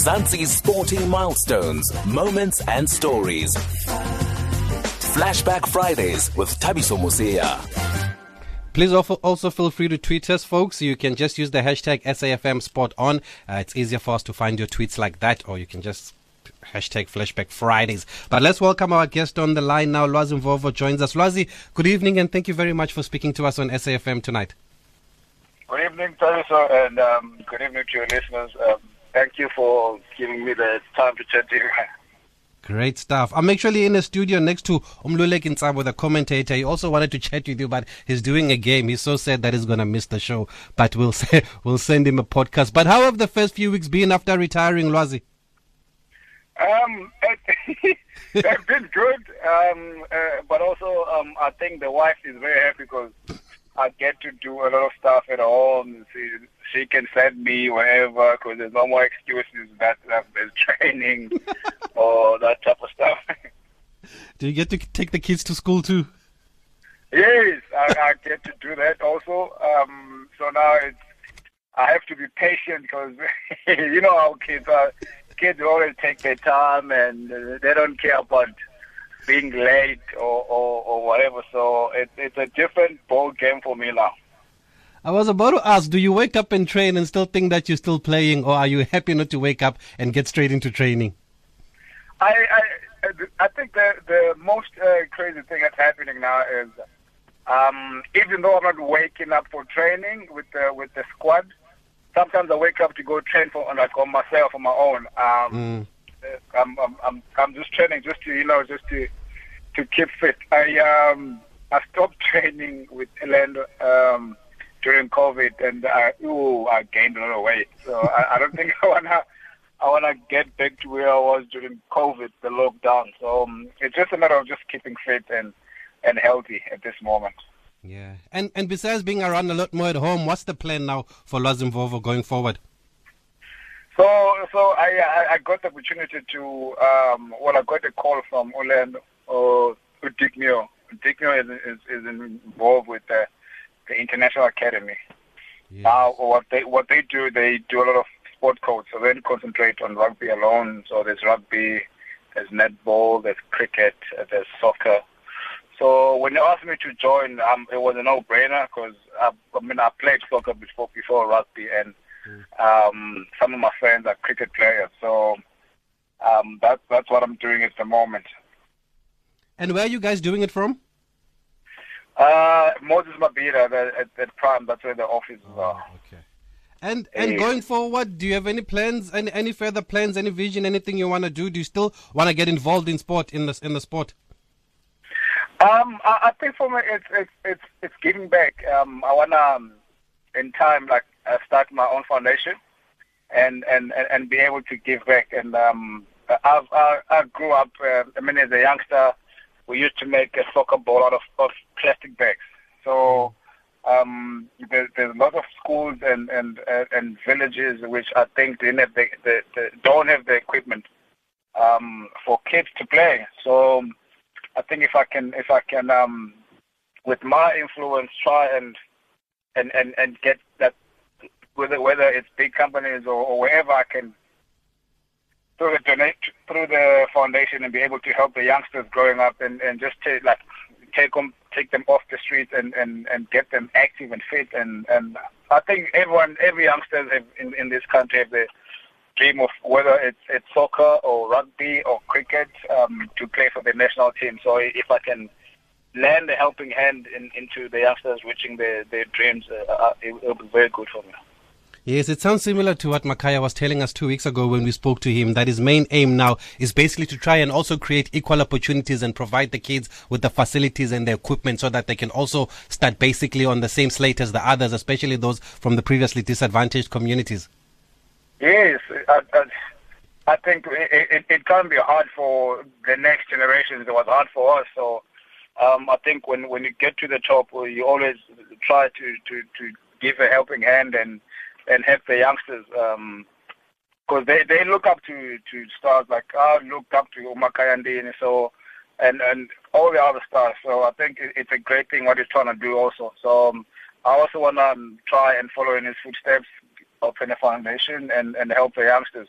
Mzansi's sporting milestones, moments, and stories. Flashback Fridays with Thabiso Mosia. Please also feel free to tweet us, folks. You can just use the hashtag SAFM Spot On. Uh, it's easier for us to find your tweets like that, or you can just hashtag Flashback Fridays. But let's welcome our guest on the line now. Lwazi Mvovo joins us. Lwazi, good evening, and thank you very much for speaking to us on SAFM tonight. Good evening, Thabiso, and um, good evening to your listeners. Um, thank you for giving me the time to chat to you. Great stuff. I'm actually in the studio next to Umlulek Ntsabo, the commentator. He also wanted to chat with you, but he's doing a game. He's so sad that he's going to miss the show. But we'll say, we'll send him a podcast. But how have the first few weeks been after retiring, Lwazi? Um, they've been good. Um, uh, but also, um, I think the wife is very happy because I get to do a lot of stuff at home. She, she can send me wherever because there's no more excuses that, that there's training or that type of stuff. Do you get to take the kids to school too? Yes, I, I get to do that also. Um, so now it's I have to be patient because you know how kids are. Kids always take their time and they don't care about being late or, or, or whatever. So it, it's a different ball game for me now. I was about to ask, do you wake up and train and still think that you're still playing, or are you happy not to wake up and get straight into training? I I, I think the the most uh, crazy thing that's happening now is, um, even though I'm not waking up for training with the with the squad, sometimes I wake up to go train for like on myself on my own. Um, mm. I'm, I'm I'm just training just to you know just to to keep fit. I um I stopped training with Orlando um during COVID, and I ooh I gained a lot of weight. So I, I don't think I wanna I wanna get back to where I was during COVID, the lockdown. So um, it's just a matter of just keeping fit and and healthy at this moment. Yeah, and and besides being around a lot more at home, what's the plan now for Lwazi Mvovo going forward? So, so I, I, I got the opportunity to, um, well, I got a call from Orlando, uh, Dignio. Dignio is, is, is involved with the, the International Academy. Yes. Now, what they, what they do, they do a lot of sport codes, so they don't concentrate on rugby alone. So there's rugby, there's netball, there's cricket, there's soccer. So when they asked me to join, um, it was a no-brainer because I, I mean I played soccer before before rugby, and um, some of my friends are cricket players, so um, that's that's what I'm doing at the moment. And where are you guys doing it from? Uh, Moses Mabhida at, at Prime. That's where the offices oh, are. Okay. And and going forward, do you have any plans, any any further plans, any vision, anything you want to do? Do you still want to get involved in sport in the in the sport? Um, I, I think for me, it's it's it's it's giving back. Um, I wanna um, in time like uh, start my own foundation and, and, and, be able to give back. And um, I've, I, I grew up, uh, I mean, as a youngster, we used to make a soccer ball out of, of plastic bags. So um, there, there's a lot of schools and, and, uh, and villages which I think didn't have the, the, the, don't have the equipment um, for kids to play. So I think if I can, if I can, um, with my influence, try and and, and, and get whether whether it's big companies or, or wherever I can through the donate through the foundation and be able to help the youngsters growing up and, and just take like take them take them off the streets and, and, and get them active and fit and, and I think everyone every youngster in, in this country have the dream of whether it's it's soccer or rugby or cricket um, to play for the national team. So if I can lend a helping hand in, into the youngsters reaching their, their dreams, uh, uh it will be very good for me. Yes, it sounds similar to what Makhaya was telling us two weeks ago when we spoke to him. That his main aim now is basically to try and also create equal opportunities and provide the kids with the facilities and the equipment so that they can also start basically on the same slate as the others, especially those from the previously disadvantaged communities. Yes, I, I, I think it, it, it can be hard for the next generations. It was hard for us, so um, I think when, when you get to the top, you always try to, to, to give a helping hand and, and help the youngsters. because um, they, they look up to, to stars like I looked up to Umakayandi and so and and all the other stars. So I think it, it's a great thing what he's trying to do also. So um, I also want to um, try and follow in his footsteps, open a foundation and, and help the youngsters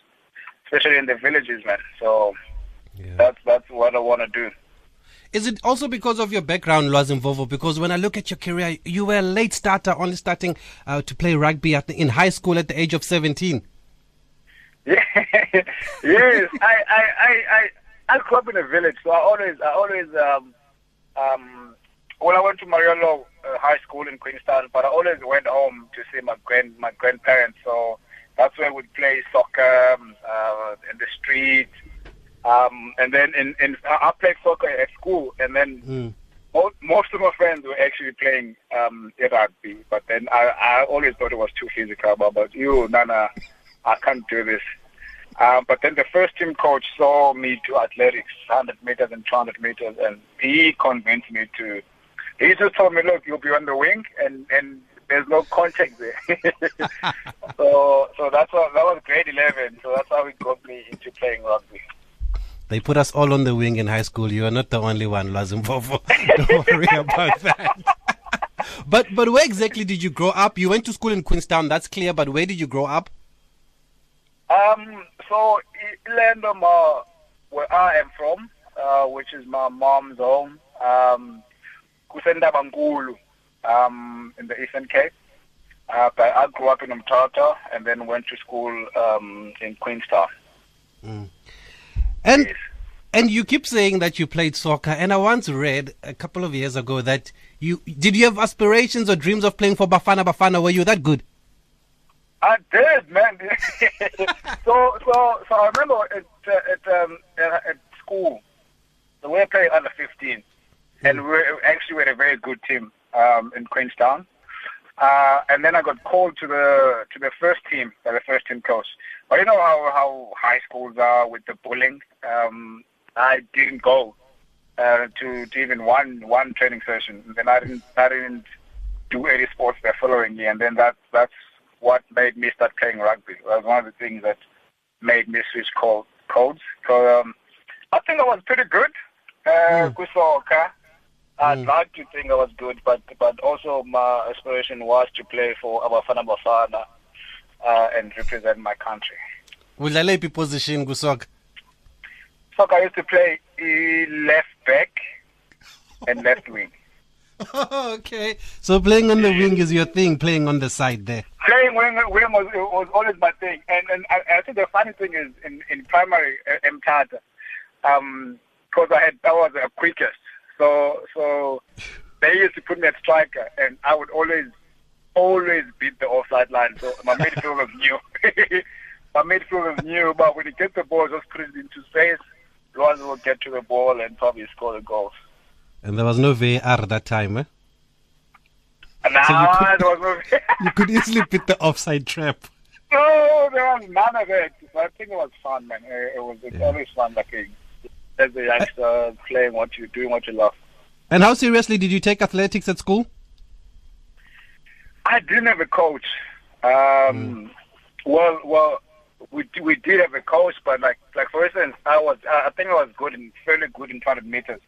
especially in the villages, man. So yeah. that's that's what I want to do. Is it also because of your background, Lwazi Mvovo? Because when I look at your career, you were a late starter, only starting uh, to play rugby the, in high school at the age of 17. Yeah. yes, I, I, I, I, I grew up in a village, so I always, I always, um, um, well, I went to Mariolo uh, High School in Queenstown, but I always went home to see my grand, my grandparents. So that's where we'd play soccer um, uh, in the street. Um, and then in, in I played soccer at school, and then mm. most, most of my friends were actually playing um, rugby. But then I, I always thought it was too physical. But, but you, Nana, I can't do this. Uh, but then the first team coach saw me do athletics, 100 meters and 200 meters, and he convinced me to. He just told me, "Look, you'll be on the wing, and and there's no contact there." so so that's what, that was grade 11. So that's how it got me into playing rugby. They put us all on the wing in high school. You are not the only one, Lwazi Mvovo. Don't worry about that. but but where exactly did you grow up? You went to school in Queenstown, that's clear. But where did you grow up? Um, so Ilandoma, where I am from, uh, which is my mom's home, um, Kusendabangulu, um, in the Eastern Cape. Uh, but I grew up in Umtata and then went to school um, in Queenstown. Mm. And yes. and you keep saying that you played soccer, and I once read a couple of years ago that you did you have aspirations or dreams of playing for Bafana Bafana? Were you that good? I did, man. so so so I remember at at, um, at, at school, so we were playing under 15, mm. and we were, actually we had a very good team um, in Queenstown. Uh, and then I got called to the to the first team by the first team coach. But you know how how high schools are with the bullying. Um, I didn't go uh, to, to even one one training session. And then I didn't I didn't do any sports the following year. And then that that's what made me start playing rugby. It was one of the things that made me switch code, codes. So um, I think I was pretty good. Uh, mm. I'd mm. like to think I was good, but but also my aspiration was to play for Abafana Bafana uh, and represent my country. udlale iphi position kusoka I used to play left back and left wing. Okay. So playing on the wing is your thing playing on the side there. Playing wing, wing was, was always my thing. And and I, I think the funny thing is in in primary uh, MTATA um because I had I was the quickest. So so they used to put me at striker and I would always always beat the offside line. So my midfielders knew. my midfielders knew, but when you get the ball, just put it into space. Luan will get to the ball and probably score the goals. And there was no VAR that time, eh? No, so you could, there was no You could easily beat the offside trap. No, there was none of it. I think it was fun, man. It, was it's yeah. always fun, like as a youngster, playing what you doing what you love. And how seriously did you take athletics at school? I didn't have a coach. Um, mm. Well, well, we we did have a coach, but like like for instance, I was I think I was good in fairly good in 200 meters,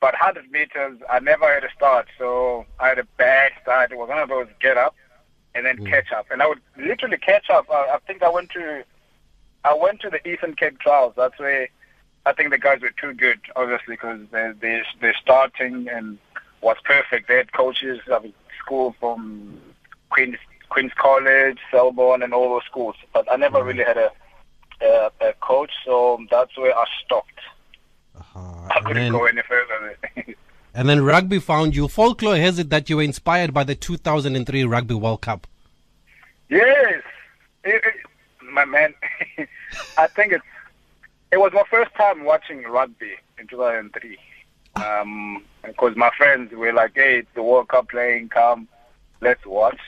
but 100 meters I never had a start, so I had a bad start. It was one of those get up and then mm. catch up, and I would literally catch up. I, I think I went to I went to the Eastern Cape trials. That's where I think the guys were too good, obviously, because they they they're starting and was perfect. They had coaches. Mean, school from Queen's Queen's College, Selborne, and all those schools. But I never mm. really had a, a, a coach, so that's where I stopped. Uh-huh. I couldn't then, go any further. and then rugby found you. Folklore has it that you were inspired by the 2003 Rugby World Cup. Yes, it, it, my man. I think it's it was my first time watching rugby in 2003. Um, because my friends were like, "Hey, the World Cup playing, come, let's watch."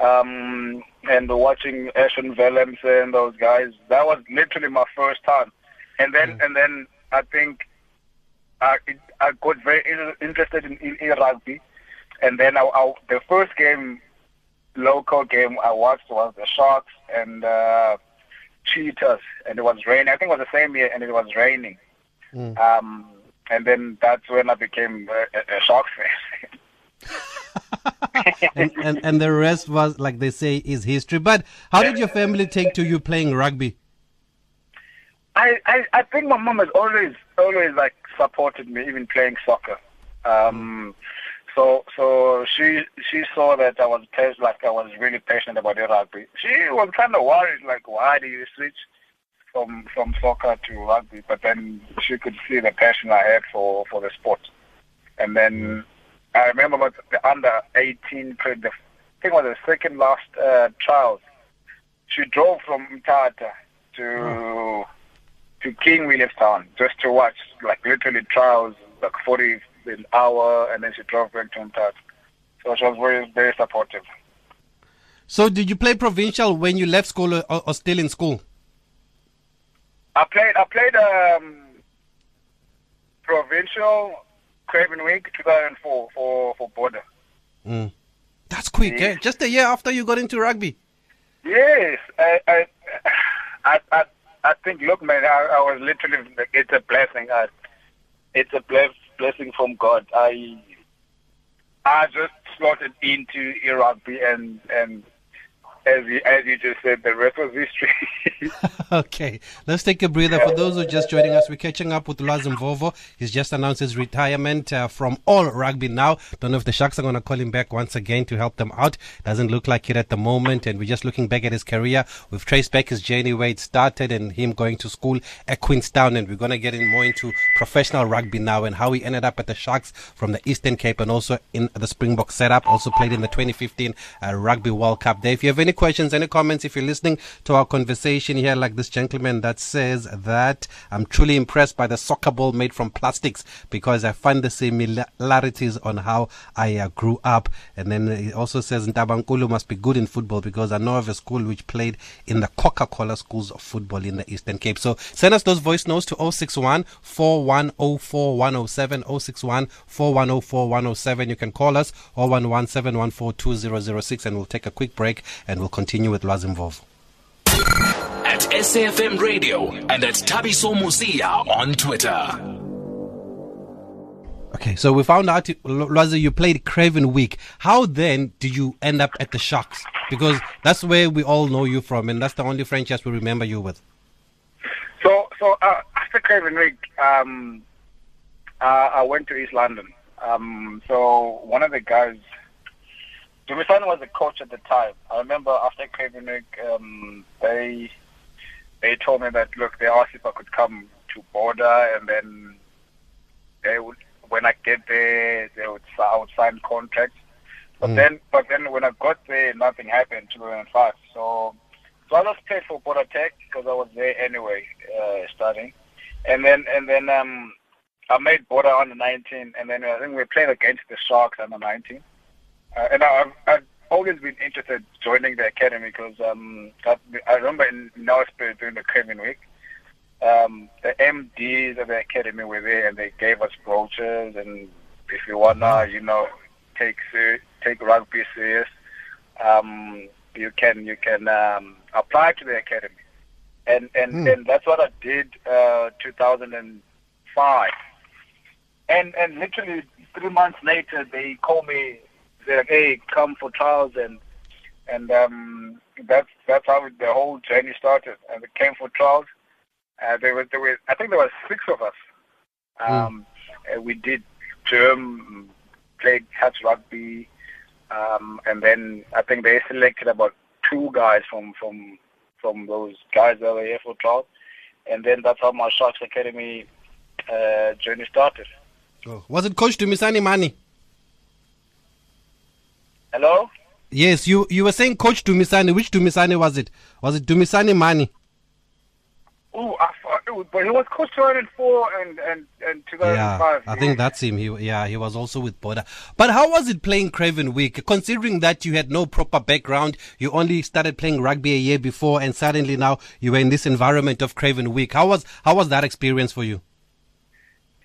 Um, and watching Ashwin Willemse and those guys. That was literally my first time, and then mm. and then I think I I got very interested in, in, in rugby, and then I, I, the first game, local game I watched was the Sharks and uh, Cheetahs, and it was raining. I think it was the same year, and it was raining. Mm. Um, and then that's when I became a, a Sharks fan. and, and, and the rest was like they say is history. But how did your family take to you playing rugby? I, I, I think my mom has always always like supported me, even playing soccer. Um, so so she she saw that I was like I was really passionate about the rugby. She was kind of worried, like why do you switch from from soccer to rugby? But then she could see the passion I had for for the sport. And then I remember about the under 18 played the I think it was the second last uh, trials. She drove from Mtata to to King Williamstown just to watch like literally trials like 40 an hour and then she drove back to Mtata. So she was very very supportive. So did you play provincial when you left school or, or still in school? I played I played um, provincial Craven Week 2004 for for Border. Mm. That's quick, Yeah. eh? Just a year after you got into rugby. Yes, I, I, I, I, I think. Look, man, I, I was literally. It's a blessing. I, it's a bless, blessing from God. I, I just slotted into rugby, and and as you, as you just said, the rest was history. okay, let's take a breather. For those who are just joining us, we're catching up with Lwazi Mvovo. He's just announced his retirement uh, from all rugby now. Don't know if the Sharks are going to call him back once again to help them out. Doesn't look like it at the moment. And we're just looking back at his career. We've traced back his journey where it started and him going to school at Queenstown. And we're going to get in more into professional rugby now and how he ended up at the Sharks from the Eastern Cape and also in the Springbok setup. Also played in the 2015 uh, Rugby World Cup there. If you have any questions, any comments, if you're listening to our conversation here, like this gentleman that says that I'm truly impressed by the soccer ball made from plastics because I find the similarities on how I uh, grew up. And then he also says Ntabankulu must be good in football because I know of a school which played in the Coca-Cola schools of football in the Eastern Cape. So send us those voice notes to 061 4104 107 061 4104 107. You can call us 011 714 2006 and we'll take a quick break and we'll continue with Lwazi Mvovo. At SAFM Radio and at Thabiso Mosia on Twitter. Okay, so we found out, Lwazi, you played Craven Week. How then did you end up at the Sharks? Because that's where we all know you from, and that's the only franchise we remember you with. so so uh, after Craven Week, um, uh, I went to East London. Um, so one of the guys, Dumisani was the coach at the time. I remember after Craven um, they they told me that look, they asked if I could come to border, and then they would when I get there, they would I would sign contracts. But Mm. then, but then when I got there, nothing happened. 2005. So, so I just played for Border Tech because I was there anyway, uh, starting. And then, and then, um, I made Border on the 19, and then I think we played against the Sharks on the 19. Uh, and I, I've, I've always been interested joining the academy because um, I, I remember in Nelspruit during the Craven Week, um, the MDs of the academy were there and they gave us brochures and if you wanna, you know, take ser- take rugby serious, um, you can you can um, apply to the academy, and and Hmm. and that's what I did, uh, 2005, and and literally three months later they called me, they're like, hey, come for trials and and um, that's that's how the whole journey started. And it came for trials. Uh, there was there were I think there was six of us. Um, and we did term, played touch rugby, um, and then I think they selected about two guys from from from those guys that were here for trials, and then that's how my Sharks Academy uh, journey started. Oh. Was it Coach Dumisani Mani? Hello. Yes, you, you were saying Coach Dumisani. Which Dumisani was it? Was it Dumisani Mani? Oh, I thought uh, it was, but he was coach 2004 and and and 2005. Yeah, I think that's him. He, yeah, he was also with Border. But how was it playing Craven Week? Considering that you had no proper background, you only started playing rugby a year before, and suddenly now you were in this environment of Craven Week. How was how was that experience for you?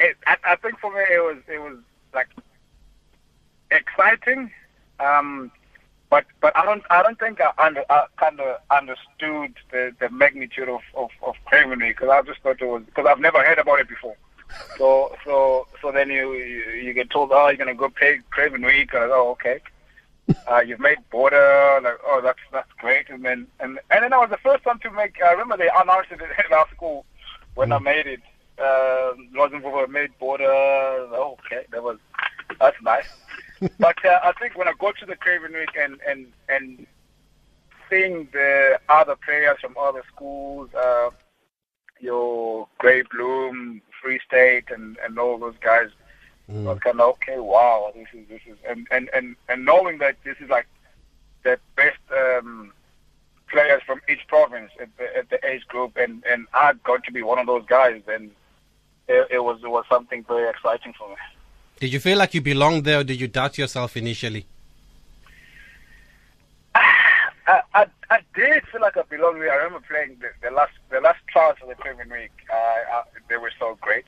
it, I, I think for me it was it was like exciting, um, but but I don't I don't think I under I kind of understood the, the magnitude of of, of Craven because I just thought it was because I've never heard about it before. So so so then you you, you get told oh you're gonna go play Craven Week and I go, oh okay. Uh, you've made border like oh that's that's great and then and and then that was the first time to make I remember they announced it at our school when mm. I made it, uh, wasn't made border. Oh, okay, that was that's nice. But uh, I think when I go to the Craven Week and and and seeing the other players from other schools, uh, your Grey Bloem, Free State, and and all those guys, mm. I was kind of okay. Wow, this is this is and and and and knowing that this is like the best. Um, players from each province at the, at the age group, and and I got to be one of those guys, and it, it was it was something very exciting for me. Did you feel like you belonged there, or did you doubt yourself initially? I, I, I did feel like I belonged there. I remember playing the, the last the last trials of the Craven Week. Uh, I, they were so great,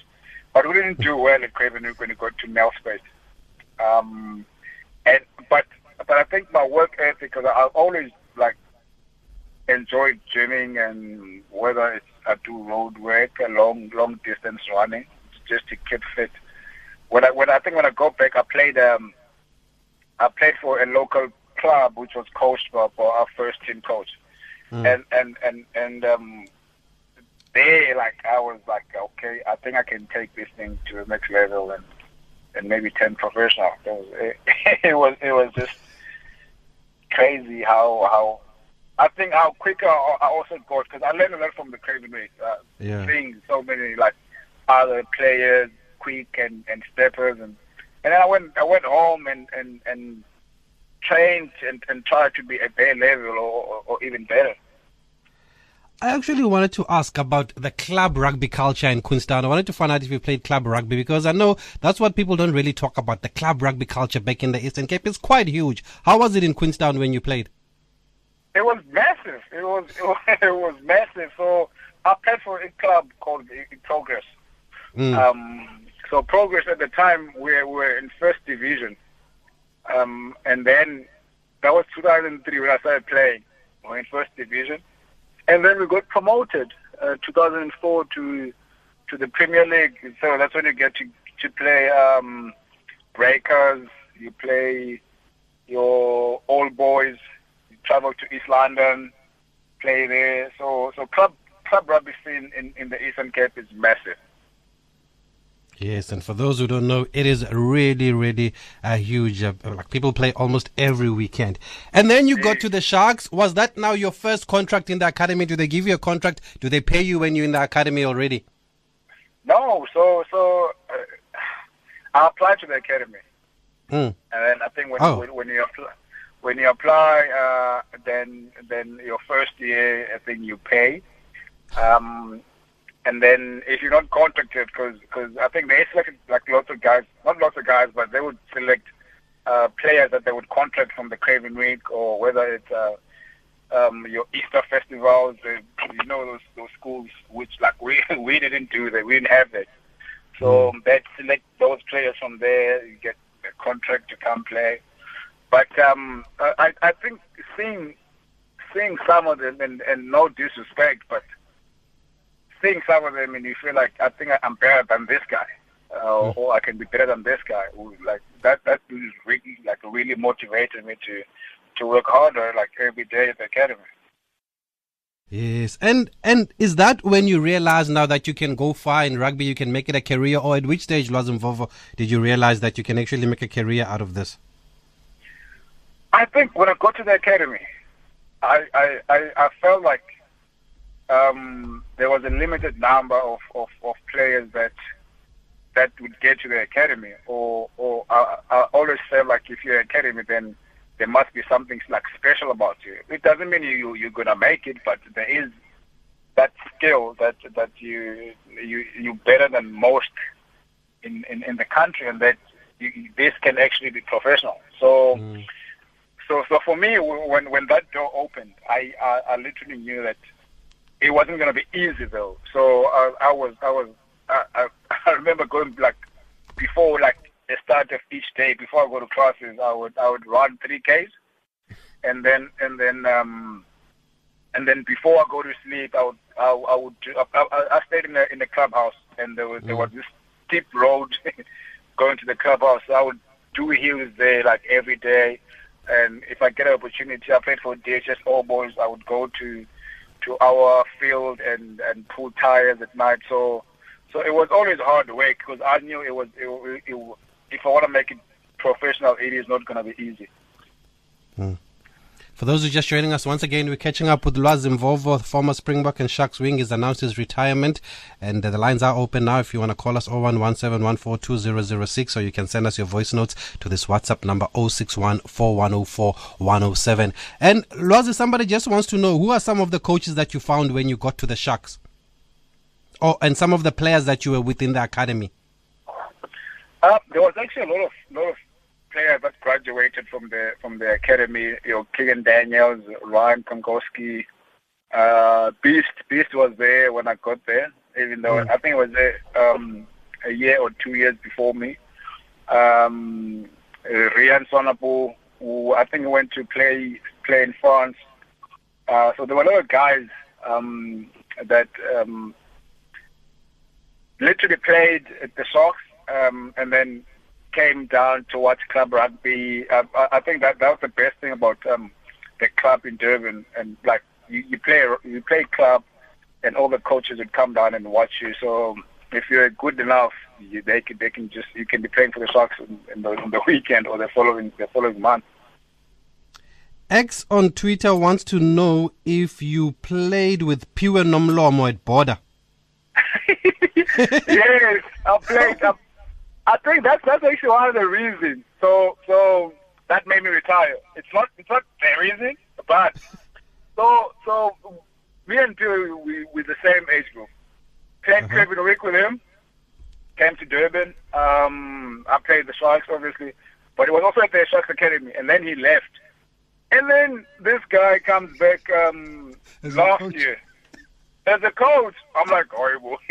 but we didn't do well at Craven Week when we got to Nelspruit. Um, and but but I think my work ethic, because I always like enjoyed gymming and whether it's I do road work, a long long distance running, just to keep fit. When I when I think when I go back, I played um I played for a local club which was coached by, by our first team coach, mm. and and and and um they like I was like okay, I think I can take this thing to the next level and and maybe turn professional. It was it, it was it was just crazy how how I think how quicker I also got because I learned a lot from the Craven Week. Uh, yeah. Seeing so many like other players, quick and, and steppers, and and then I went I went home and and and trained and, and tried to be at their level or, or, even better. I actually wanted to ask about the club rugby culture in Queenstown. I wanted to find out if you played club rugby because I know that's what people don't really talk about. The club rugby culture back in the Eastern Cape is quite huge. How was it in Queenstown when you played? It was massive. It was it was, it was massive. So I played for a club called Progress. Mm. Um, so Progress at the time we were in first division, um, and then that was 2003 when I started playing. We were in first division, and then we got promoted uh, 2004 to to the Premier League. So that's when you get to to play um, breakers. You play your old boys You travel to East London, play there. So so club club rugby scene in, in the Eastern Cape is massive. Yes, and for those who don't know, it is really, really a huge. Uh, like people play almost every weekend. And then you got to the Sharks. Was that now your first contract in the academy? Do they give you a contract? Do they pay you when you're in the academy already? No. So, so uh, I applied to the academy, mm. and then I think when oh. when, when you apply, when you apply, uh, then then your first year, I think you pay. Um, and then if you're not contracted, because cause I think they selected like lots of guys, not lots of guys, but they would select uh, players that they would contract from the Craven Week or whether it's uh, um, your Easter festivals, uh, you know those those schools which like we we didn't do that, we didn't have that. So mm. they select those players from there, you get a contract to come play. But um, I, I think seeing seeing some of them, and, and no disrespect, but seeing some of them, and you feel like I think I'm better than this guy, uh, mm. or I can be better than this guy. Like that, that is really like really motivated me to to work harder, like every day at the academy. Yes, and and is that when you realize now that you can go far in rugby, you can make it a career, or at which stage, Vovo, did you realize that you can actually make a career out of this? I think when I got to the academy, I I, I, I felt like um, there was a limited number of, of, of players that that would get to the academy, or or I, I always felt like if you're academy, then there must be something like special about you. It doesn't mean you you're gonna make it, but there is that skill that that you you you better than most in, in, in the country, and that you, this can actually be professional. So. Mm so, so for me, when when that door opened, I I, I literally knew that it wasn't going to be easy though. So I, I was I was I, I, I remember going like before like the start of each day before I go to classes, I would I would run three Ks, and then and then um and then before I go to sleep, I would I, I would I, I, I stayed in the in the clubhouse, and there was mm. there was this steep road going to the clubhouse. So I would do hills there like every day and if I get an opportunity, I played for DHS All Boys. I would go to to our field and and pull tires at night. So so it was always hard work because I knew it was it, it, it, if I want to make it professional, it is not going to be easy. Mm. For those who are just joining us, once again, we're catching up with Lwazi Mvovo, former Springbok and Sharks wing. He's announced his retirement, and uh, the lines are open now. If you want to call us 0117142006, or you can send us your voice notes to this WhatsApp number 0614104107. And Lwazi, somebody just wants to know who are some of the coaches that you found when you got to the Sharks? Oh, and some of the players that you were within the academy. Uh, there was actually a lot of lot of players that graduated from the from the academy. You know, Keegan Daniels, Ryan Kankowski, uh, Beast. Beast was there when I got there, even though mm. I think it was there um, a year or two years before me. Um, Rian Sonapu, who I think went to play play in France. Uh, so there were a lot of guys um, that um, literally played at the Sharks um, and then came down to watch club rugby. Uh, I think that that was the best thing about um, the club in Durban. And like you, you play you play club, and all the coaches would come down and watch you. So if you're good enough, you, they can they can just you can be playing for the Sharks in, in, the, in the weekend or the following the following month. X on Twitter wants to know if you played with Pure Nomlomo at Border. yes, I played. I, I think that's that's actually one of the reasons. So so that made me retire. It's not it's not the reason, but so so me and Bill we with the same age group. Played uh-huh. Craven Week with him. Came to Durban. Um, I played the Sharks obviously, but he was also at the Sharks Academy, and then he left. And then this guy comes back um, last year as a coach. I'm like horrible.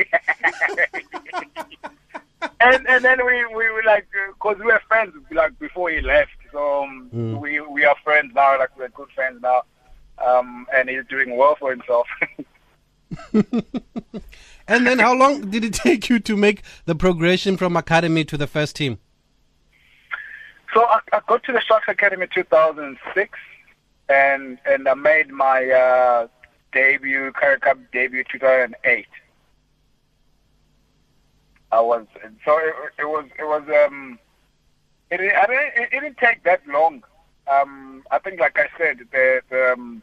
and and then we we were like, because uh, we were friends like before he left, so um, mm. we we are friends now. Like we're good friends now, um, and he's doing well for himself. and then, how long did it take you to make the progression from academy to the first team? So I, I got to the Sharks Academy 2006, and and I made my uh, debut, Currie Cup debut 2008. I was so it, it was it was um it I didn't, it, didn't take that long. Um, I think like I said the, the um,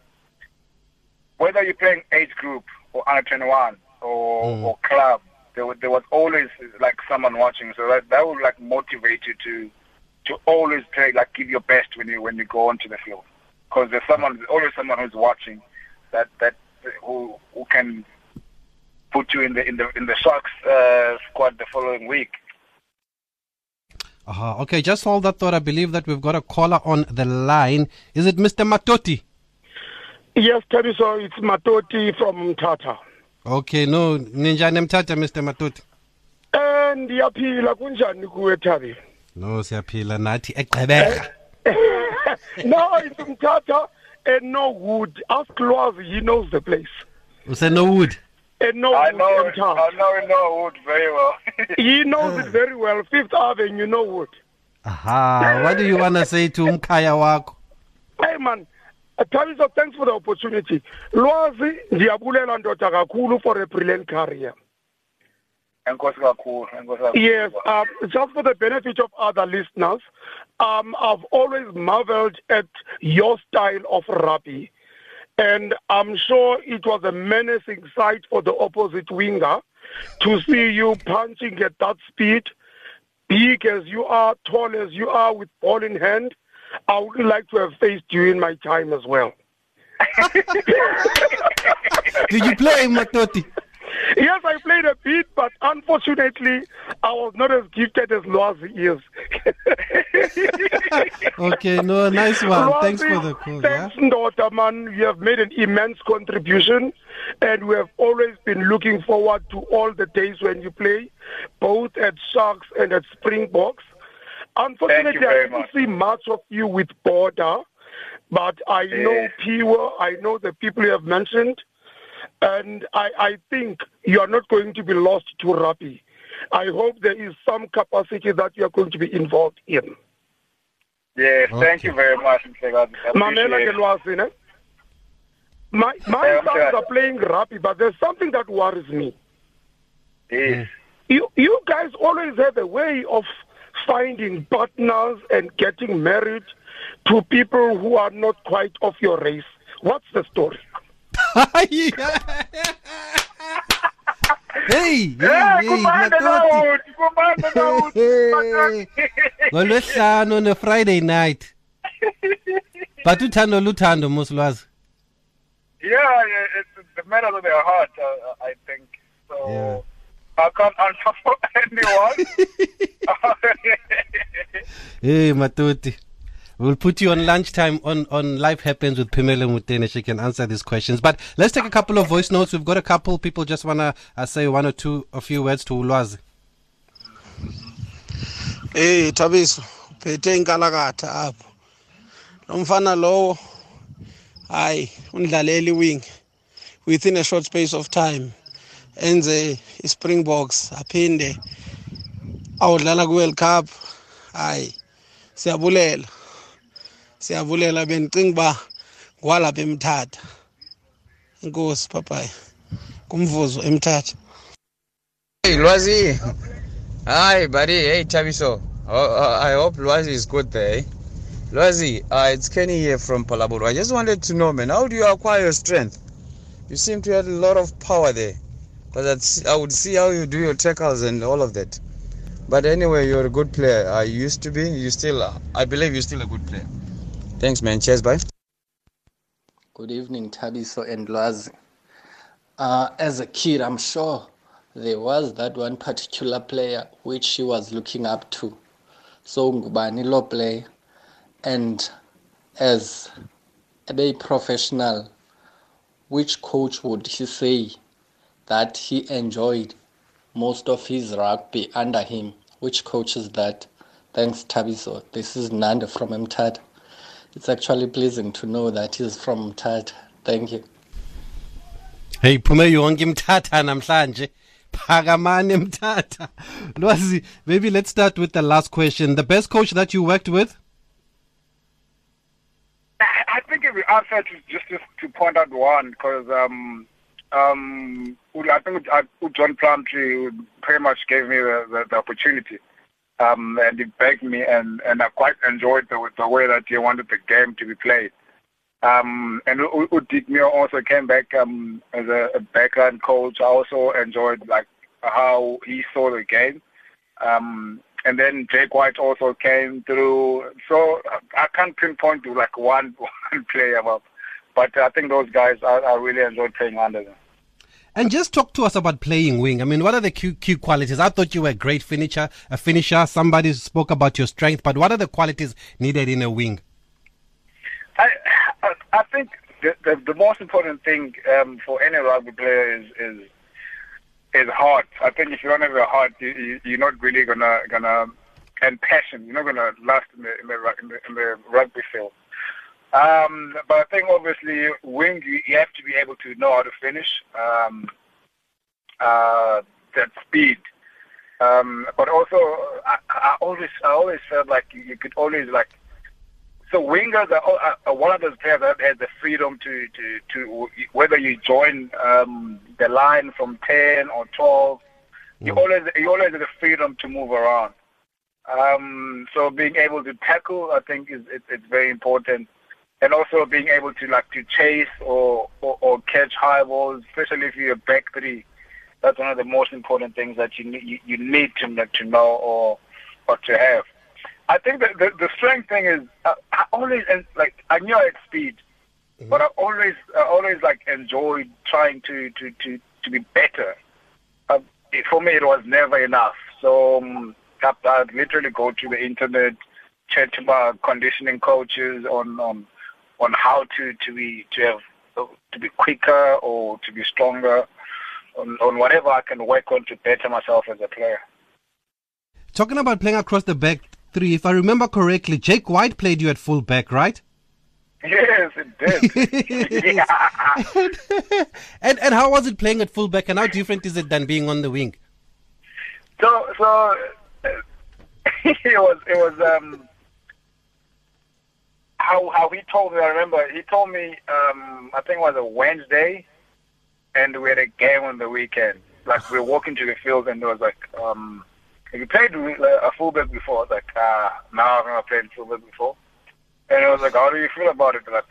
whether you're playing age group or under 21 or mm. or club, there was there was always like someone watching, so that that would like motivate you to to always play like give your best when you when you go onto the field because there's someone there's always someone who's watching that that who who can put you in the in the in the Sharks uh, squad the following week. Uh-huh. Okay, just hold that thought. I believe that we've got a caller on the line. Is it Mr. Matoti? Yes, Thabiso, it's Matoti from Tata. Okay, no, ninja Tata, Mr. Matoti. Eh ndiyaphila kunjani kuwe Thabi? No, siyaphila nathi egqebera. no, it's Mthatha and Norwood. Ask Lwazi, he knows the place. Use Norwood. And no I know, I know Norwood very well. he knows it very well. Fifth Avenue, Norwood. Aha. What do you want to say to Mkaya wako? Hey man, Thabiso, thanks for the opportunity. Lwazi, ndiyabulela ndoda kakhulu for a brilliant career. Yes, um, just for the benefit of other listeners, um, I've always marveled at your style of rugby. And I'm sure it was a menacing sight for the opposite winger to see you punching at that speed, big as you are, tall as you are, with ball in hand. I would like to have faced you in my time as well. Did you play Matoti? Yes, I played a bit, but unfortunately, I was not as gifted as Lwazi is. okay, no, nice one. Lwazi, thanks for the call. Thanks, yeah? Ndota, man. You have made an immense contribution, and we have always been looking forward to all the days when you play, both at Sharks and at Springboks. Unfortunately, I didn't much. see much of you with Border, but I know Pure, I know the people you have mentioned. And I, I think you are not going to be lost to rugby. I hope there is some capacity that you are going to be involved in. Yes, okay. thank you very much. Mamela ke ne? My my sons okay. are playing rugby, but there's something that worries me. Yes. You you guys always have a way of finding partners and getting married to people who are not quite of your race. What's the story? hey, hey, Yeah, hey, kumanda Matoti. Dawood. Hey. ngolwesihlanu on a friday night but uthando luthando musilwazi Yeah, yeah, it's the matter of their heart, uh, I think. So Yeah. I can't answer for anyone. hey matoti We'll put you on lunchtime on, on Life Happens with Pimela Mutene. She can answer these questions. But let's take a couple of voice notes. We've got a couple people just want to uh, say one or two, a few words to Ulwazi. Hey Thabiso uphethe inkalakatha apho lo mfana lowo hayi undlaleli wing within a short space of time enze iSpringboks aphinde awudlala kuWorld Cup hayi siyabulela siyabulela benicinga ba ngwalapha emthatha inkosi papayi kumvuzo emthatha Hey, Lwazi. Hi, buddy. Hey, Thabiso. I hope Lwazi is good there. eh? Lwazi, uh, it's Kenny here from Phalaborwa. I just wanted to know, man, how do you acquire your strength? You seem to have a lot of power there. Because I would see how you do your tackles and all of that. But anyway, you're a good player. Uh, used to be. You still, I believe you're still a good player. Thanks, man. Cheers, bye. Good evening, Thabiso and Lwazi. Uh, as a kid, I'm sure there was that one particular player which she was looking up to. So Ngubani lo player. And as a professional, which coach would he say that he enjoyed most of his rugby under him? Which coach is that? Thanks, Thabiso. This is Nanda from MTAT. It's actually pleasing to know that he's from MTAT. Thank you. Hey, Pume yonke imthatha namhlanje. Phakamani mthatha. Lwazi, maybe let's start with the last question. The best coach that you worked with? I I think if we answer to just to, to point out one, because um, um, I think uh, John Plumtree pretty much gave me the, the, the opportunity, um, and he begged me, and, and I quite enjoyed the, the way that he wanted the game to be played. Um, and U- U- also came back um, as a, a background coach. I also enjoyed like how he saw the game. Um, and then Jake White also came through. So I- I can't pinpoint to like one one player, but, but I think those guys I, I really enjoyed playing under them. And just talk to us about playing wing. I mean, what are the key, key qualities? I thought you were a great finisher, a finisher. Somebody spoke about your strength, but what are the qualities needed in a wing? I I, I think the, the the most important thing um, for any rugby player is is is heart. I think if you don't have a heart, you, you, you're not really gonna gonna and passion. You're not gonna last in the in the, in the, in the rugby field. Um, but I think obviously wing you, you have to be able to know how to finish. Um, uh, that speed. Um, but also, I, I always, I always felt like you, could always like. So wingers are, are, one of those players that has the freedom to, to, to whether you join um, the line from ten or twelve, you always you always have the freedom to move around. Um, so being able to tackle, I think, is it, it's very important, and also being able to like to chase or, or, or catch high balls, especially if you're a back three. That's one of the most important things that you need you, you need to know, to know or or to have. I think that the, the strength thing is uh, I always and like I knew I had speed, but I always I always like enjoyed trying to to to to be better. Uh, it, for me, it was never enough. So um, I'd literally go to the internet, chat to my conditioning coaches on on on how to to be to have to be quicker or to be stronger on, on whatever I can work on to better myself as a player. Talking about playing across the back three, if I remember correctly, Jake White played you at full back, right? Yes, it did. yeah. and and how was it playing at full back, and how different is it than being on the wing? So, so uh, it was, it was, um, how how he told me. I remember he told me. Um, I think it was a Wednesday, and we had a game on the weekend. Like we were walking to the field, and there was like, um, "Have you played uh, a fullback before?" I was like, "Ah, no, I've never played fullback before." And it was like, "How do you feel about it?" Like,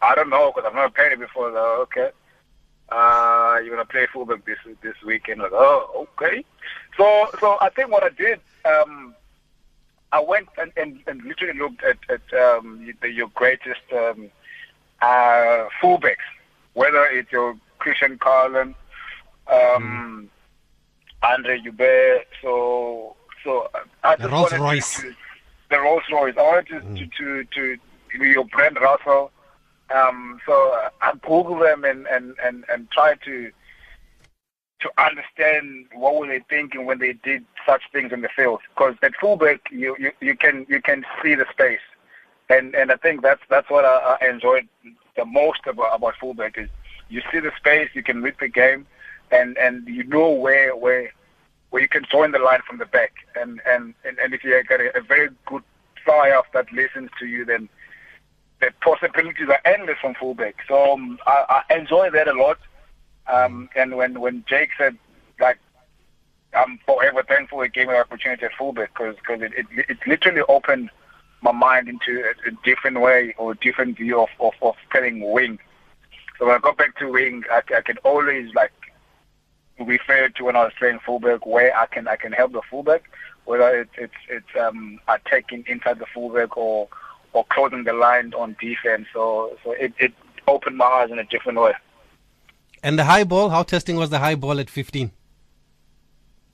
I don't know, because I've never played it before. Like, okay. Uh, you're gonna play fullback this this weekend. Like, oh, okay. So, so I think what I did, um, I went and, and, and literally looked at, at um, the, your greatest um, uh, fullbacks, whether it's your Christian Cullen, um, Andre Joubert. So, so I just Rolls wanted Royce. To, the Rolls Royce. I wanted to, to, to, to your Brent Russell. Um, so I Google them and, and, and, and try to to understand what were they thinking when they did such things in the field. Because at fullback, you, you, you can you can see the space, and and I think that's that's what I, I enjoyed the most about about fullback is you see the space, you can read the game, and and you know where where where you can join the line from the back, and and and, and if you get a, a very good fly off that listens to you, then the possibilities are endless from fullback. So um, I, I enjoy that a lot. Um, and when when Jake said like I'm forever thankful he gave me the opportunity at fullback because cause it, it it literally opened my mind into a, a different way or a different view of, of, of playing wing. So when I got back to wing, I, I can always like refer to when I was playing fullback where I can I can help the fullback, whether it's it's it's um attacking inside the fullback or or closing the line on defense. So so it, it opened my eyes in a different way. And the high ball, how testing was the high ball at 15?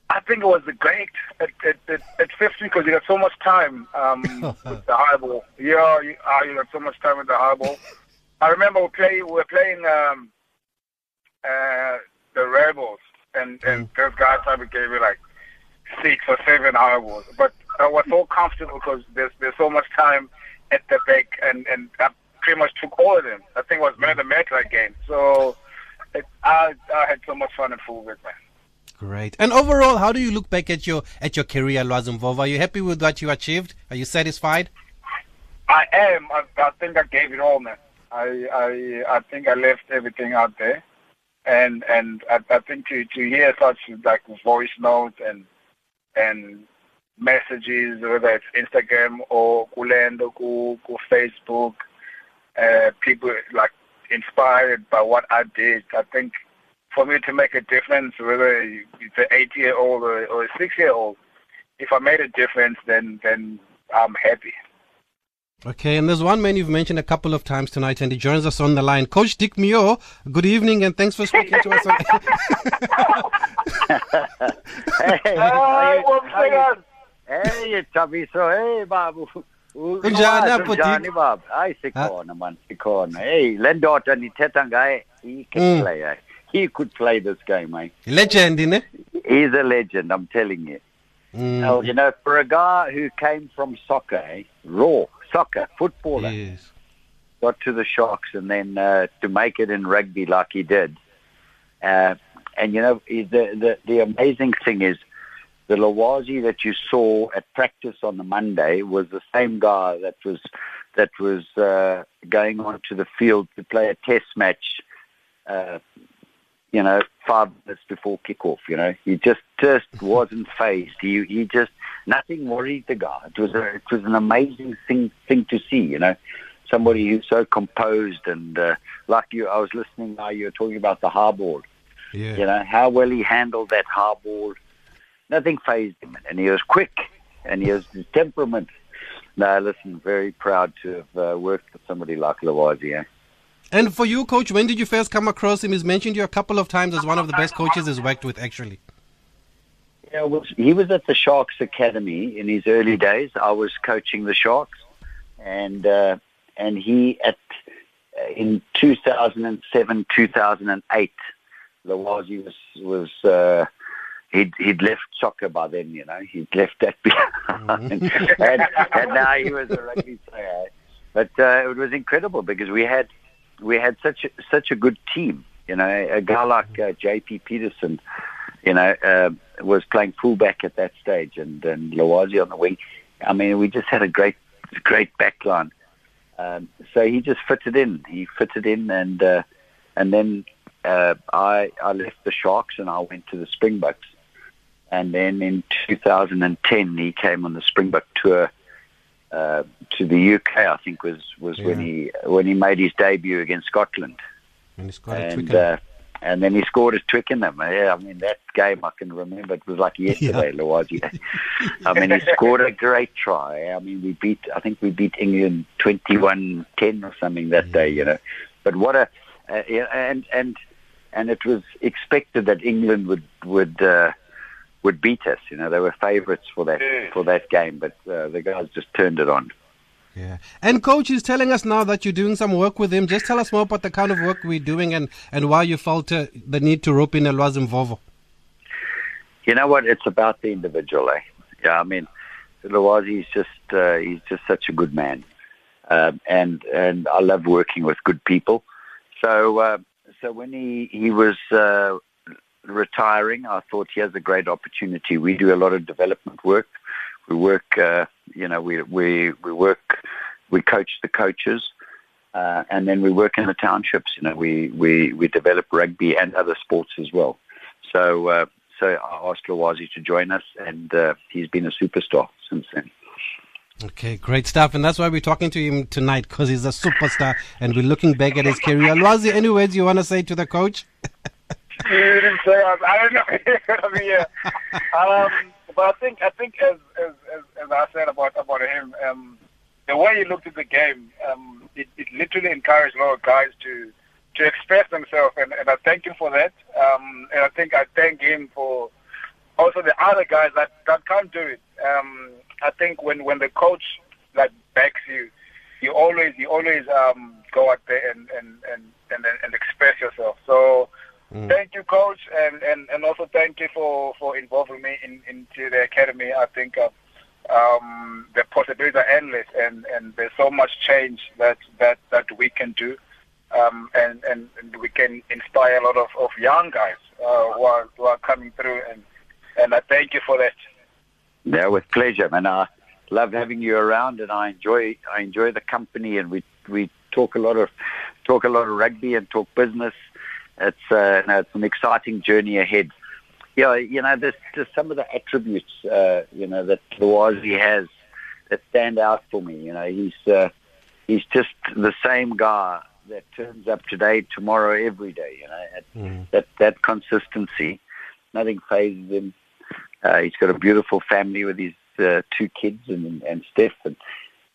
I think it was great at, at, at, at 15 because you got so much time um, with the high ball. Yeah, you, uh, you got so much time with the high ball. I remember we play we were playing um, uh, the Rebels, and and those guys probably gave me like six or seven high balls. But I was so comfortable because there's there's so much time at the back, and and I pretty much took all of them. I think it was man of the match that game. So it, I I had so much fun in fullback, man. Great. And overall, how do you look back at your at your career, Lwazi Mvovo? Are you happy with what you achieved? Are you satisfied? I am. I, I think I gave it all, man. I I I think I left everything out there, and and I, I think to to hear such like voice notes and and messages, whether it's Instagram or Kulendo, ku, ku Facebook, uh, people like inspired by what I did. I think for me to make a difference, whether it's an eight-year-old or, or a six-year-old, if I made a difference, then then I'm happy. Okay, and there's one man you've mentioned a couple of times tonight, and he joins us on the line. Coach Dick Muir, good evening, and thanks for speaking to us. On- hey, Hi, what's going on? hey, Thabiso, hey, babu. Kunjani Kunjani Dick? baba? Hayi sikhona man, sikhona. Hey, le ndoda ndithetha ngaye, he can Mm. play. eh. He could play this game, mate. Legend, ne? He's a legend, I'm telling you. Now, you know, for a guy who came from soccer, eh, raw soccer, footballer, yes. got to the Sharks and then uh, to make it in rugby like he did. Uh, and you know, he- the, the the amazing thing is, the Lawazi that you saw at practice on the Monday was the same guy that was that was uh, going onto the field to play a test match. Uh, you know, five minutes before kickoff. You know, he just just wasn't phased. He he just nothing worried the guy. It was a, it was an amazing thing thing to see. You know, somebody who's so composed and uh, like you. I was listening now. You were talking about the high ball. Yeah. You know how well he handled that high ball. Nothing phased him, and he was quick, and he was his temperament. No, listen, very proud to have uh, worked with somebody like Lawazi. Eh? And for you, coach, when did you first come across him? He's mentioned you a couple of times as one of the best coaches he's worked with, actually. Yeah, well, he was at the Sharks Academy in his early days. I was coaching the Sharks, and uh, and he at uh, in 2007, 2008, Lawazi was was uh, he'd he'd left soccer by then. You know, he'd left that behind, and, and now he was a rugby player. But uh, it was incredible because we had we had such a, such a good team. You know, a guy like uh, J.P. Pietersen, you know, uh, was playing fullback at that stage, and and Lawazi on the wing. I mean, we just had a great great backline. Um, so he just fitted in. He fitted in, and uh, and then uh, I I left the Sharks and I went to the Springboks. And then in 2010, he came on the Springbok tour uh, to the UK. I think was was when he when he made his debut against Scotland. And he scored a and uh, and then he scored his Twickenham. Yeah, I mean that game I can remember. It was like yesterday, Lawaji. I mean he scored a great try. I mean we beat. I think we beat England 21-10 or something that day. You know, but what a uh, yeah, and and and it was expected that England would would. Uh, would beat us, you know. They were favourites for that for that game, but uh, the guys just turned it on. Yeah. And coach is telling us now that you're doing some work with him. Just tell us more about the kind of work we're doing and, and why you felt uh, the need to rope in Elwazim Vovo. You know what? It's about the individual, eh? Yeah, I mean, Lawazi is just uh, he's just such a good man, um, and and I love working with good people. So uh, so when he he was uh, retiring, I thought he has a great opportunity. We do a lot of development work. We work, uh, you know, we we we work, we coach the coaches. Uh, and then we work in the townships. You know, we, we, we develop rugby and other sports as well. So uh, so I asked Lawazi to join us, and uh, he's been a superstar since then. Okay, great stuff. And that's why we're talking to him tonight because he's a superstar and we're looking back at his career. Lwazi, any words you want to say to the coach? You didn't say I, don't know. I mean, yeah. Um, but I think I think as as, as, as I said about about him, um, the way he looked at the game, um, it, it literally encouraged a lot of guys to to express themselves, and, and I thank him for that. Um, and I think I thank him for also the other guys that, that can't do it. Um, I think when, when the coach like backs you, you always you always um, go out there and, and and express yourself. So thank you, coach, and, and, and also thank you for, for involving me in, into the academy. I think uh, um, the possibilities are endless, and, and there's so much change that that, that we can do. Um, and, and, we can inspire a lot of, of young guys uh, who, are, who are coming through, and, and I thank you for that. Yeah, with pleasure, man. I love having you around, and I enjoy I enjoy the company, and we we talk a lot of talk a lot of rugby and talk business. It's uh, no, it's an exciting journey ahead. Yeah, you know, there's just some of the attributes, uh, you know, that Lawazi has that stand out for me. You know, he's uh, he's just the same guy that turns up today, tomorrow, every day. You know, at, that that consistency, nothing phases him. Uh, he's got a beautiful family with his uh, two kids and and Steph. And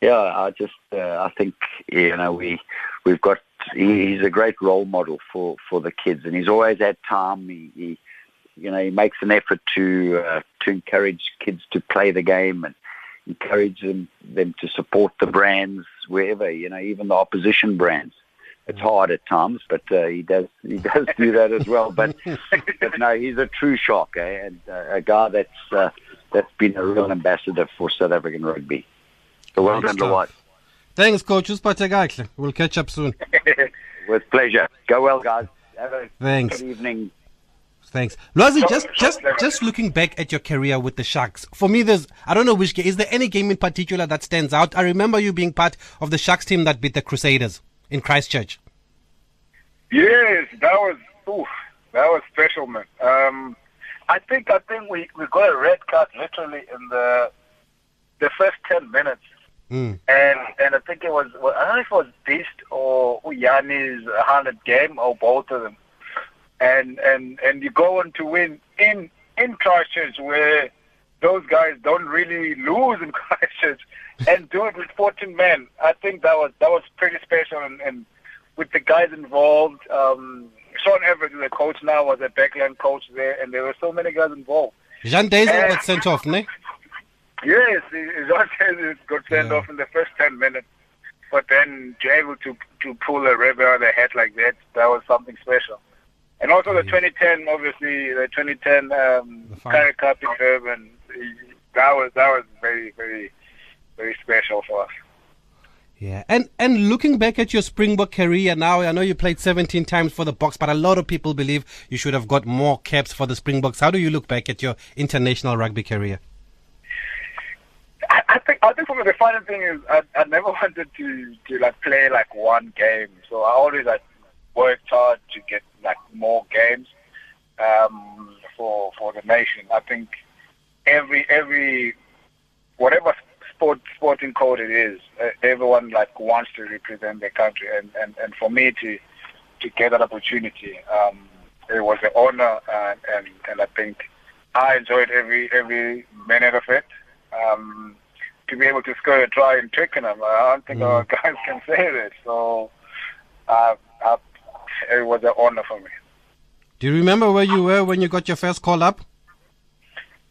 yeah, I just uh, I think you know we we've got he, he's a great role model for for the kids, and he's always had time. He, he you know he makes an effort to uh, to encourage kids to play the game and encourage them them to support the brands wherever you know even the opposition brands. It's hard at times, but uh, he does he does do that as well. But but no, he's a true shark, eh? and uh, a guy that's uh, that's been a real ambassador for South African rugby. So well done. Lawat. Thanks, coach. We'll catch up soon. With pleasure. Go well, guys. Have a Thanks. good evening. Thanks. Lwazi, just just just looking back at your career with the Sharks, for me, there's I don't know which game. Is there any game in particular that stands out? I remember you being part of the Sharks team that beat the Crusaders in Christchurch. Yes, that was oof, that was special, man. Um, I think I think we, we got a red card literally in the the first ten minutes, Mm. and and I think it was I don't know if it was Beast or Jannie's hundred game or both of them, and and and you go on to win in in Christchurch where those guys don't really lose in Christchurch and do it with 14 men. I think that was that was pretty special and. and with the guys involved. Um, Sean Everitt, the coach now, was a backline coach there, and there were so many guys involved. Jean Deysel got sent off, ne? Yes, Jean Deysel got sent Yeah. off in the first 10 minutes, but then to be able to to pull a river out of the head like that, that was something special. And also the 2010, obviously, the 2010 um, The final. Currie Cup in Durban, that was that was very very very special for us. Yeah, and and looking back at your Springbok career now, I know you played 17 times for the Boks, but a lot of people believe you should have got more caps for the Springboks. How do you look back at your international rugby career? I, I think I think for me the funny thing is I, I never wanted to to like play like one game, so I always like worked hard to get like more games um, for for the nation. I think every every whatever sport sporting code it is, uh, everyone like wants to represent their country, and and and for me to to get that opportunity, um, it was an honor, and and and I think I enjoyed every every minute of it. Um, to be able to score a try in Twickenham, I don't think our guys can say that. So, uh, uh, it was an honor for me. Do you remember where you were when you got your first call up?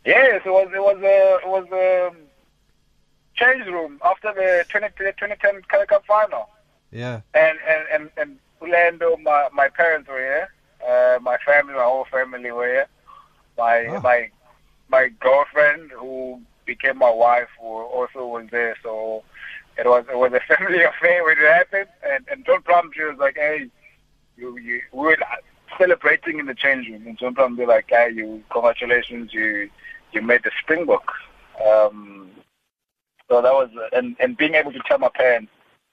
Yes, it was it was a it was a change room after the 20, 2010 Currie Cup final. Yeah. And and and, and Orlando, my my parents were here. Uh, my family, my whole family were here. My Oh. my my girlfriend, who became my wife, who also was there. So it was it was a family affair when it happened. And and John Plum, she was like, "Hey, you you we were celebrating in the change room." And John Plum, be like, "Hey, you congratulations, you you made the Springboks." Um, so that was and and being able to tell my parents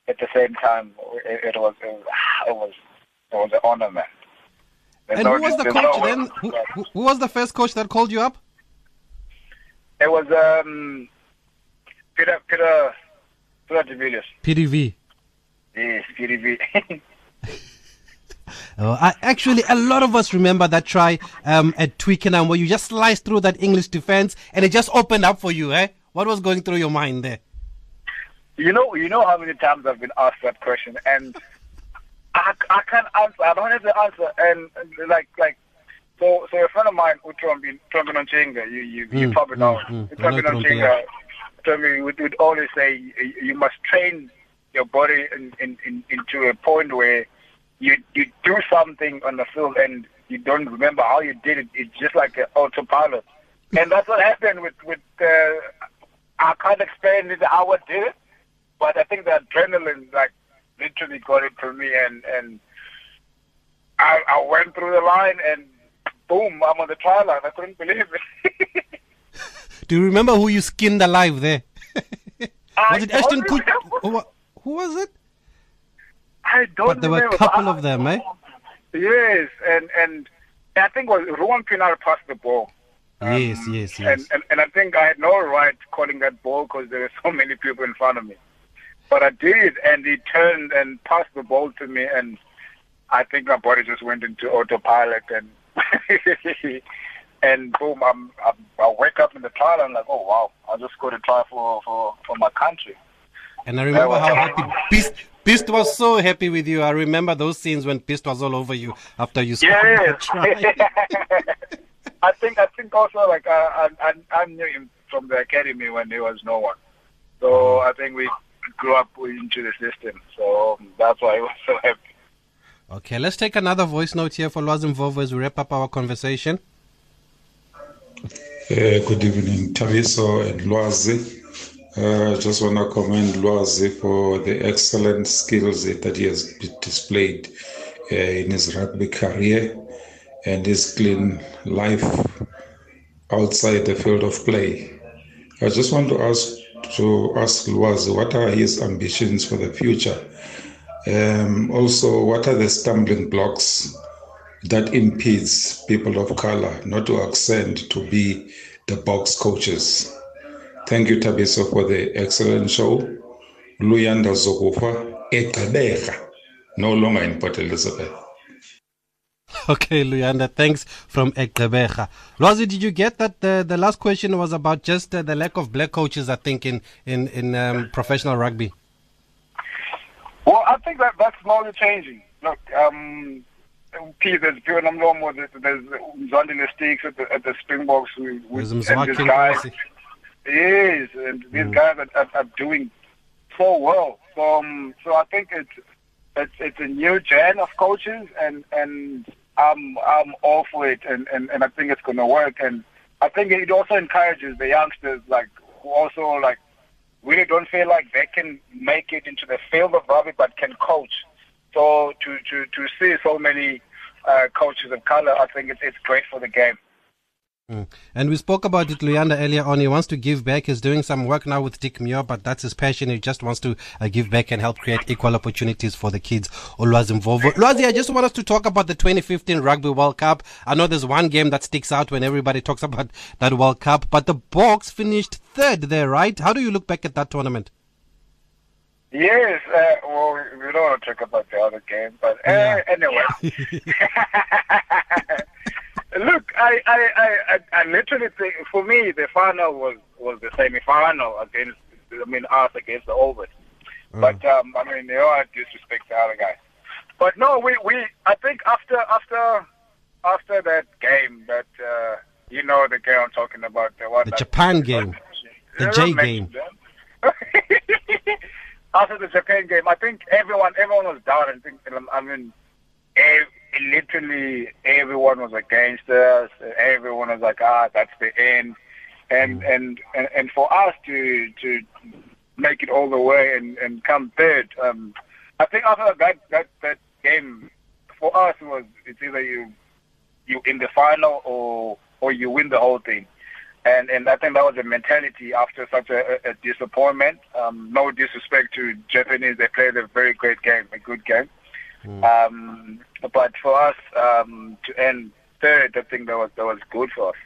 at the same time, it, it was it was it was it was an honor, man. There's And no- who was the coach no then? Who, who who was the first coach that called you up? It was um Peter Peter Peter de Villiers. PDV. Yes, Peter V. Oh, I, actually, a lot of us remember that try um, at Twickenham where you just sliced through that English defense and it just opened up for you, eh? What was going through your mind there? You know, you know how many times I've been asked that question, and I, I can't answer. I don't have the answer. And, like, like, so, so a friend of mine, Utrombin, Trombin Onchenga, you, you, you Mm, probably know, mm, mm. Utrombin I know Trombi, Onchenga, Trombin would, would always say you, you must train your body in, in, in, into a point where you you do something on the field and you don't remember how you did it. It's just like an autopilot, and that's what happened with with. Uh, I can't explain it how I did it, but I think the adrenaline like literally got it to me, and and I, I went through the line and boom, I'm on the try line. I couldn't believe it. Do you remember who you skinned alive there? Was it Ashton Kutcher? Who, who was it? I don't But there were a couple I- of them, eh? Yes, and and I think it was Ruan Pienaar passed the ball. yes, yes, yes. And, and and I think I had no right calling that ball because there were so many people in front of me. But I did, and he turned and passed the ball to me, and I think my body just went into autopilot, and and boom, I'm, I'm I wake up in the trial, and I'm like, oh wow, I just got to try for for for my country. And I remember how happy Beast, Beast was so happy with you. I remember those scenes when Beast was all over you after you scored that Yes. try. I think I think also like I, I I I knew him from the academy when he was no one, so I think we grew up into the system. So that's why I was so happy. Okay, let's take another voice note here for Lwazi Mvovo as we wrap up our conversation. Uh, good evening, Thabiso and Lwazi. Uh, just want to commend Lwazi for the excellent skills that he has displayed uh, in his rugby career and his clean life outside the field of play. I just want to ask to ask Lwazi what are his ambitions for the future. Um, also, what are the stumbling blocks that impedes people of color not to ascend to be the Boks coaches. Thank you, Thabiso, for the excellent show. Luyanda Zokufa, Ekabeja, no longer in Port Elizabeth. Okay, Luyanda, thanks from Ektebecha. Lwazi, did you get that the, the last question was about just uh, the lack of black coaches, I think, in, in, in um, professional rugby? Well, I think that that's slowly changing. Look, um, P, there's Pure Namlomo, there's, there's Zandile Sticks at the, at the Springboks. We, we, There's and Mzwakhe these guys, Nkosi. Yes, and these guys are, are, are doing so well. So, um, so I think it's it's it's a new gen of coaches, and and I'm I'm all for it, and and, and I think it's going to work. And I think it also encourages the youngsters, like who also like really don't feel like they can make it into the field of rugby, but can coach. So to to to see so many uh, coaches of color, I think it's it's great for the game. Mm. And we spoke about it, Luyanda, earlier on. He wants to give back. He's doing some work now with Dick Muir, but that's his passion. He just wants to uh, give back and help create equal opportunities for the kids. Olwazi Mvovo. Lwazi, I just want us to talk about the 2015 Rugby World Cup. I know there's one game that sticks out when everybody talks about that World Cup, but the Boks finished third there, right? How do you look back at that tournament? Yes, uh, well, we don't want to talk about the other game, but uh, yeah. anyway. Look, I, I, I, I literally think for me the final was was the semi-final against I mean us against the Overs. Mm. But um, I mean, know, I disrespect the other guys. But no, we, we I think after after after that game that uh, you know the game I'm talking about the one the Japan game, the J game. after the Japan game, I think everyone everyone was down. I think I mean literally everyone was against us. Everyone was like, ah, that's the end. And and and, and for us to to make it all the way and, and come third, um, I think after that that that game, for us was it's either you you in the final or or you win the whole thing. And and I think that was a mentality after such a, a disappointment. Um, no disrespect to Japanese, they played a very great game, a good game. Mm. Um, but for us um, to end third, I think that was that was good for us.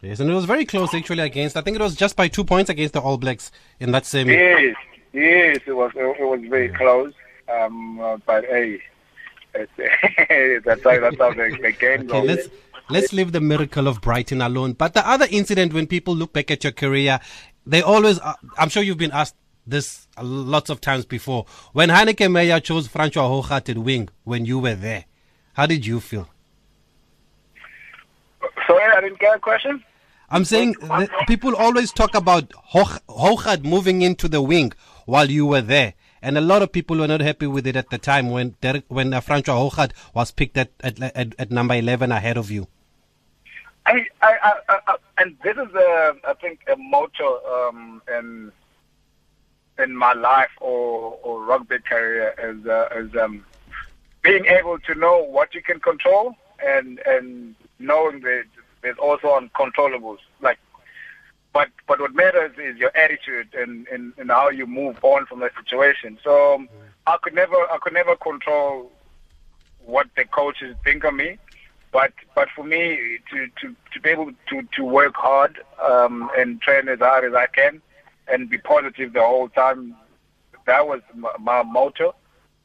Yes, and it was very close actually against. I think it was just by two points against the All Blacks in that same. Yes, yes, it was it was very close. Um, uh, but hey, that's how that's how the, the game okay, goes. Let's, let's leave the miracle of Brighton alone. But the other incident, when people look back at your career, they always. Uh, I'm sure you've been asked this lots of times before. When Heyneke Meyer chose Francois Hougaard at wing, when you were there, how did you feel? Sorry, I didn't get a question. I'm saying people always talk about Hougaard moving into the wing while you were there. And a lot of people were not happy with it at the time when Derek, when uh, Francois Hougaard was picked at, at, at, at, number 11 ahead of you. I, I, I, I and this is, a, I think, a motto um, and in my life or, or rugby career is, uh, is um, being able to know what you can control and and knowing that there's also uncontrollables. Like, but but what matters is your attitude and, and, and how you move on from that situation. So um, I could never I could never control what the coaches think of me. But but for me to, to, to be able to, to work hard um, and train as hard as I can and be positive the whole time. That was my, my motto,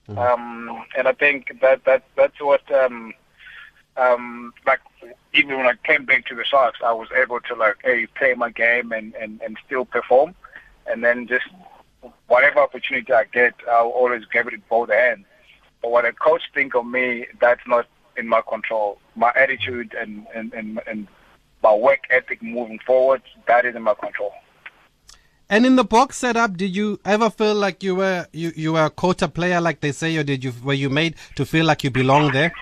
mm-hmm. um, and I think that that that's what um, um, like even when I came back to the Sharks, I was able to like hey play my game and and and still perform, and then just whatever opportunity I get, I'll always give it in both hands. But what a coach think of me, that's not in my control. My attitude and and and, and my work ethic moving forward, that is in my control. And in the Boks setup, did you ever feel like you were you, you were a quota player, like they say, or did you were you made to feel like you belong there?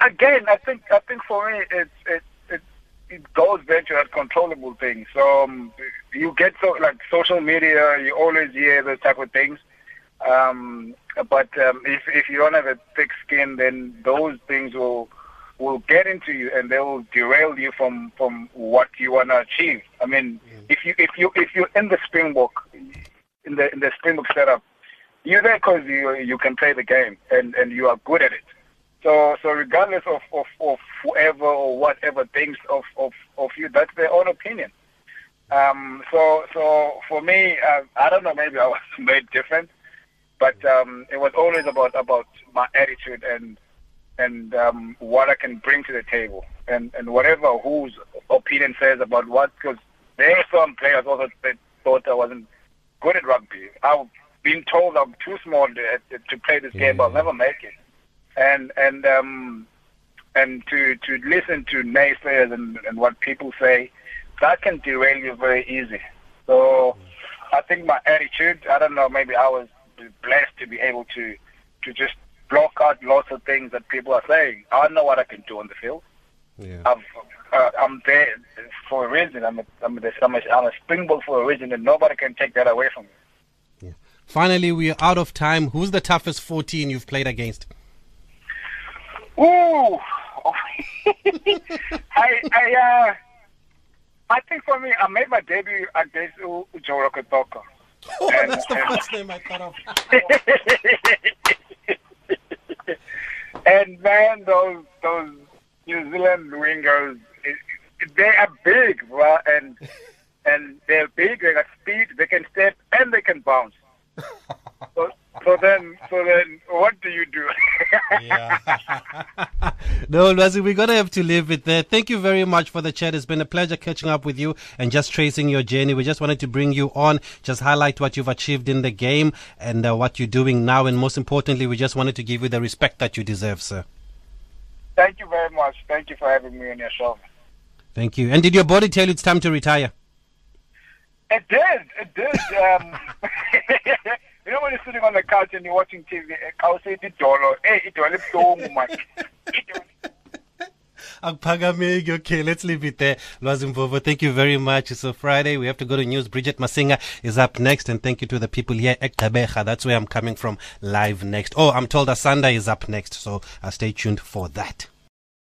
Again, I think I think for me it it it, it goes back to that controllable thing. So um, you get so like social media, you always hear those type of things. Um, but um, if if you don't have a thick skin, then those things will will get into you and they will derail you from from what you want to achieve. I mean, mm. If you if you if you're in the Springbok, in the in the Springbok setup, you're there because you you can play the game and and you are good at it. So so regardless of of, of whoever or whatever thinks of of of you, that's their own opinion. Um, so so for me, uh, I don't know. Maybe I was made different, but um, it was always about about my attitude and and um, what I can bring to the table, and and whatever whose opinion says about what, because there are some players also that thought I wasn't good at rugby. I've been told I'm too small to, to play this game, I'll never make it. And and um, and to to listen to naysayers and, and what people say, that can derail you very easy. So I think my attitude, I don't know, maybe I was blessed to be able to to just block out lots of things that people are saying. I know what I can do on the field. Yeah. i am uh, there for a reason. I'm a, I'm, a, I'm, a, I'm a Springbok for a reason, and nobody can take that away from me. Yeah. Finally, we are out of time. Who's the toughest 14 you've played against? Ooh. I I uh, I think for me, I made my debut against Joe Rokocoko. Oh, And- that's the first name I thought of. and man, those those New Zealand wingers, it, it- they are big, bro, and and they're big. They got speed. They can step and they can bounce. So, so then, so then, what do you do? yeah. no, Lwazi, we're going to have to leave it there. Thank you very much for the chat. It's been a pleasure catching up with you and just tracing your journey. We just wanted to bring you on, just highlight what you've achieved in the game and uh, what you're doing now. And most importantly, we just wanted to give you the respect that you deserve, sir. Thank you very much. Thank you for having me on your show. Thank you. And did your body tell you it's time to retire? It did. It did. Um, you know when you're sitting on the couch and you're watching TV, I'll say dollar. Hey, it dollar Okay, let's leave it there. Lwazi Mvovo, thank you very much. It's a Friday. We have to go to news. Bridget Masinga is up next. And thank you to the people here at Gqeberha. That's where I'm coming from live next. Oh, I'm told Asanda is up next. So uh, stay tuned for that.